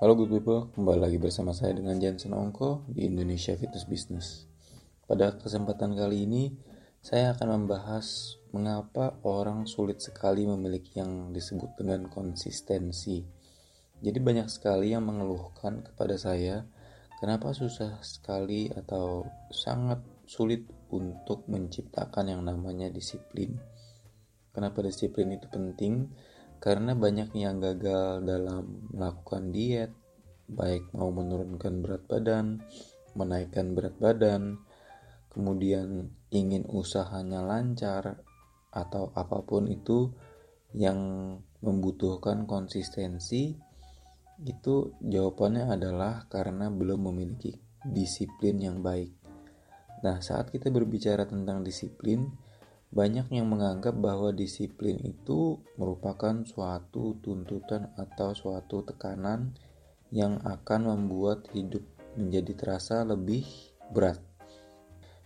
Halo good people, kembali lagi bersama saya dengan Jansen Ongko di Indonesia Fitness Business. Pada kesempatan kali ini, saya akan membahas mengapa orang sulit sekali memiliki yang disebut dengan konsistensi. Jadi banyak sekali yang mengeluhkan kepada saya, kenapa susah sekali atau sangat sulit untuk menciptakan yang namanya disiplin. Kenapa disiplin itu penting? Karena banyak yang gagal dalam melakukan diet, baik mau menurunkan berat badan, menaikkan berat badan, kemudian ingin usahanya lancar, atau apa pun itu yang membutuhkan konsistensi, itu jawabannya adalah karena belum memiliki disiplin yang baik. Nah, saat kita berbicara tentang disiplin, banyak yang menganggap bahwa disiplin itu merupakan suatu tuntutan atau suatu tekanan yang akan membuat hidup menjadi terasa lebih berat.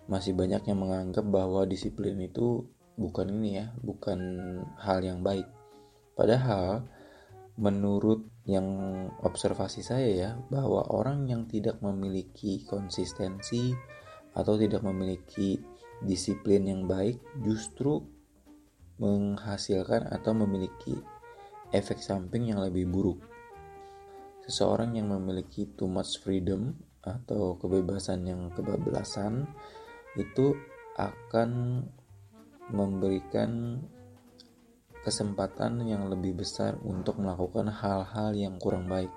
Masih banyak yang menganggap bahwa disiplin itu bukan ini ya, bukan hal yang baik. Padahal menurut yang observasi saya ya, bahwa orang yang tidak memiliki konsistensi atau tidak memiliki disiplin yang baik justru menghasilkan atau memiliki efek samping yang lebih buruk. Seseorang yang memiliki too much freedom atau kebebasan yang kebablasan itu akan memberikan kesempatan yang lebih besar untuk melakukan hal-hal yang kurang baik.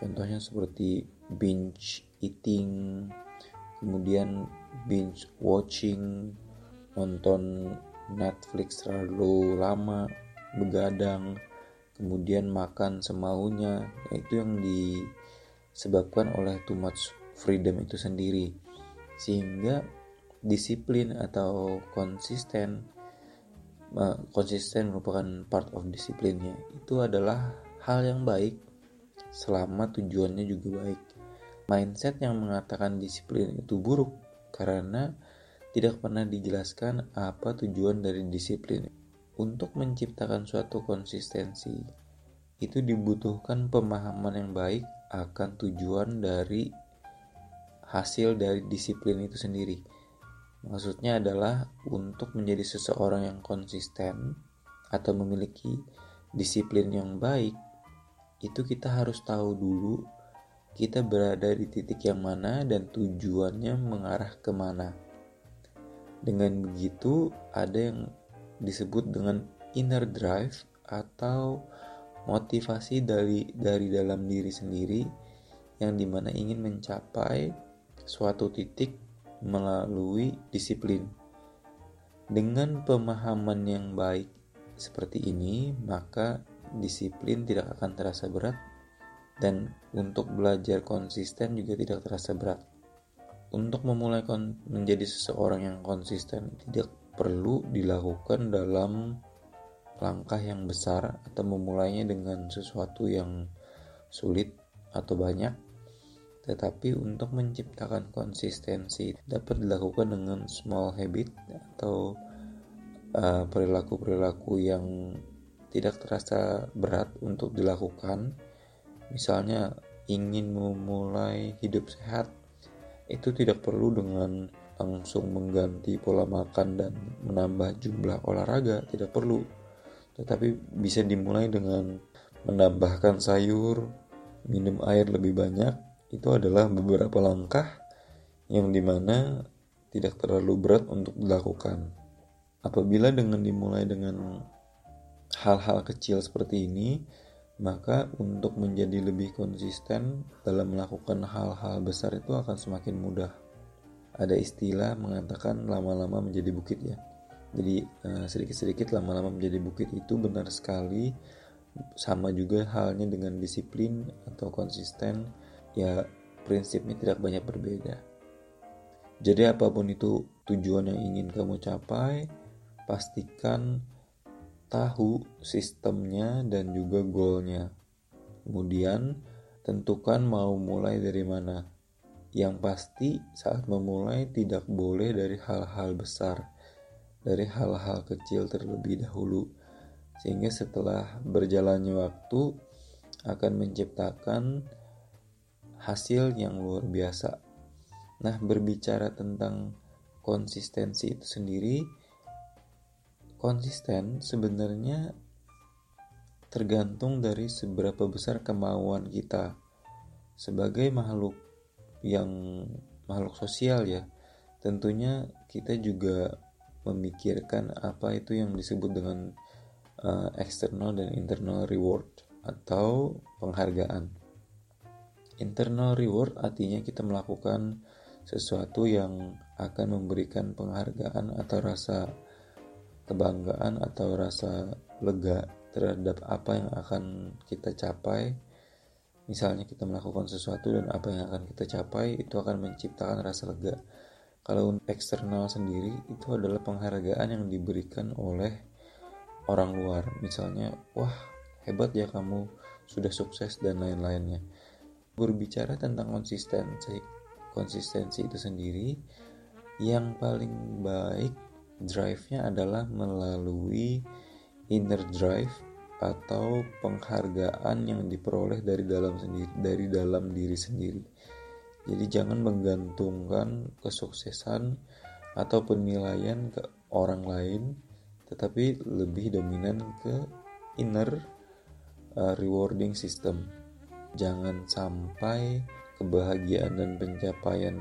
Contohnya seperti binge eating, kemudian binge watching nonton Netflix terlalu lama begadang kemudian makan semaunya nah, itu yang disebabkan oleh too much freedom itu sendiri. Sehingga disiplin atau konsisten konsisten merupakan part of disiplinnya. Itu adalah hal yang baik selama tujuannya juga baik. Mindset yang mengatakan disiplin itu buruk karena tidak pernah dijelaskan apa tujuan dari disiplin. Untuk menciptakan suatu konsistensi, itu dibutuhkan pemahaman yang baik akan tujuan dari hasil dari disiplin itu sendiri. Maksudnya adalah untuk menjadi seseorang yang konsisten atau memiliki disiplin yang baik, itu kita harus tahu dulu kita berada di titik yang mana dan tujuannya mengarah ke mana. Dengan begitu, ada yang disebut dengan inner drive atau motivasi dari dari dalam diri sendiri yang di mana ingin mencapai suatu titik melalui disiplin. Dengan pemahaman yang baik seperti ini, maka disiplin tidak akan terasa berat dan untuk belajar konsisten juga tidak terasa berat. Untuk memulai menjadi seseorang yang konsisten tidak perlu dilakukan dalam langkah yang besar atau memulainya dengan sesuatu yang sulit atau banyak tetapi untuk menciptakan konsistensi dapat dilakukan dengan small habit atau uh, perilaku-perilaku uh, yang tidak terasa berat untuk dilakukan misalnya ingin memulai hidup sehat itu tidak perlu dengan langsung mengganti pola makan dan menambah jumlah olahraga tidak perlu. Tetapi bisa dimulai dengan menambahkan sayur minum air lebih banyak itu adalah beberapa langkah yang di mana tidak terlalu berat untuk dilakukan. Apabila dengan dimulai dengan hal-hal kecil seperti ini maka untuk menjadi lebih konsisten dalam melakukan hal-hal besar itu akan semakin mudah. Ada istilah mengatakan lama-lama menjadi bukit ya. Jadi eh, sedikit-sedikit lama-lama menjadi bukit itu benar sekali sama juga halnya dengan disiplin atau konsisten ya prinsipnya tidak banyak berbeda. Jadi apa pun itu tujuan yang ingin kamu capai, pastikan tahu sistemnya dan juga goalnya. Kemudian, tentukan mau mulai dari mana. Yang pasti saat memulai tidak boleh dari hal-hal besar, dari hal-hal kecil terlebih dahulu. Sehingga setelah berjalannya waktu, akan menciptakan hasil yang luar biasa. Nah, berbicara tentang konsistensi itu sendiri, konsisten sebenarnya tergantung dari seberapa besar kemauan kita sebagai makhluk yang makhluk sosial ya. Tentunya kita juga memikirkan apa itu yang disebut dengan uh, external dan internal reward atau penghargaan. Internal reward artinya kita melakukan sesuatu yang akan memberikan penghargaan atau rasa kebanggaan atau rasa lega terhadap apa yang akan kita capai. Misalnya kita melakukan sesuatu dan apa yang akan kita capai itu akan menciptakan rasa lega. Kalau eksternal sendiri itu adalah penghargaan yang diberikan oleh orang luar. Misalnya, wah hebat ya kamu sudah sukses dan lain-lainnya. Berbicara tentang konsistensi, konsistensi itu sendiri, yang paling baik drive-nya adalah melalui inner drive atau penghargaan yang diperoleh dari dalam sendiri dari dalam diri sendiri. Jadi jangan menggantungkan kesuksesan atau penilaian ke orang lain, tetapi lebih dominan ke inner uh, rewarding system. Jangan sampai kebahagiaan dan pencapaian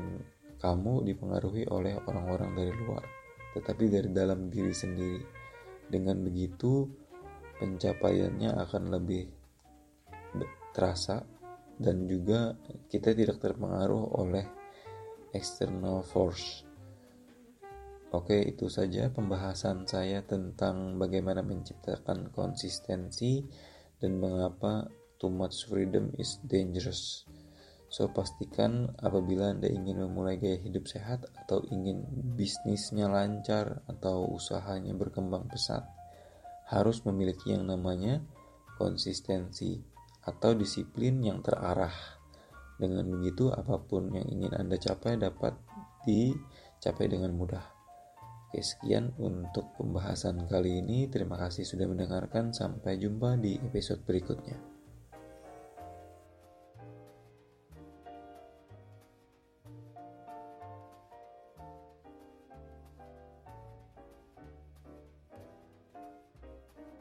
kamu dipengaruhi oleh orang-orang dari luar, tetapi dari dalam diri sendiri. Dengan begitu, pencapaiannya akan lebih terasa dan juga kita tidak terpengaruh oleh external force. Oke, itu saja pembahasan saya tentang bagaimana menciptakan konsistensi dan mengapa too much freedom is dangerous. So, pastikan apabila Anda ingin memulai gaya hidup sehat atau ingin bisnisnya lancar atau usahanya berkembang pesat, harus memiliki yang namanya konsistensi atau disiplin yang terarah. Dengan begitu, apa pun yang ingin Anda capai dapat dicapai dengan mudah. Oke, sekian untuk pembahasan kali ini. Terima kasih sudah mendengarkan. Sampai jumpa di episode berikutnya.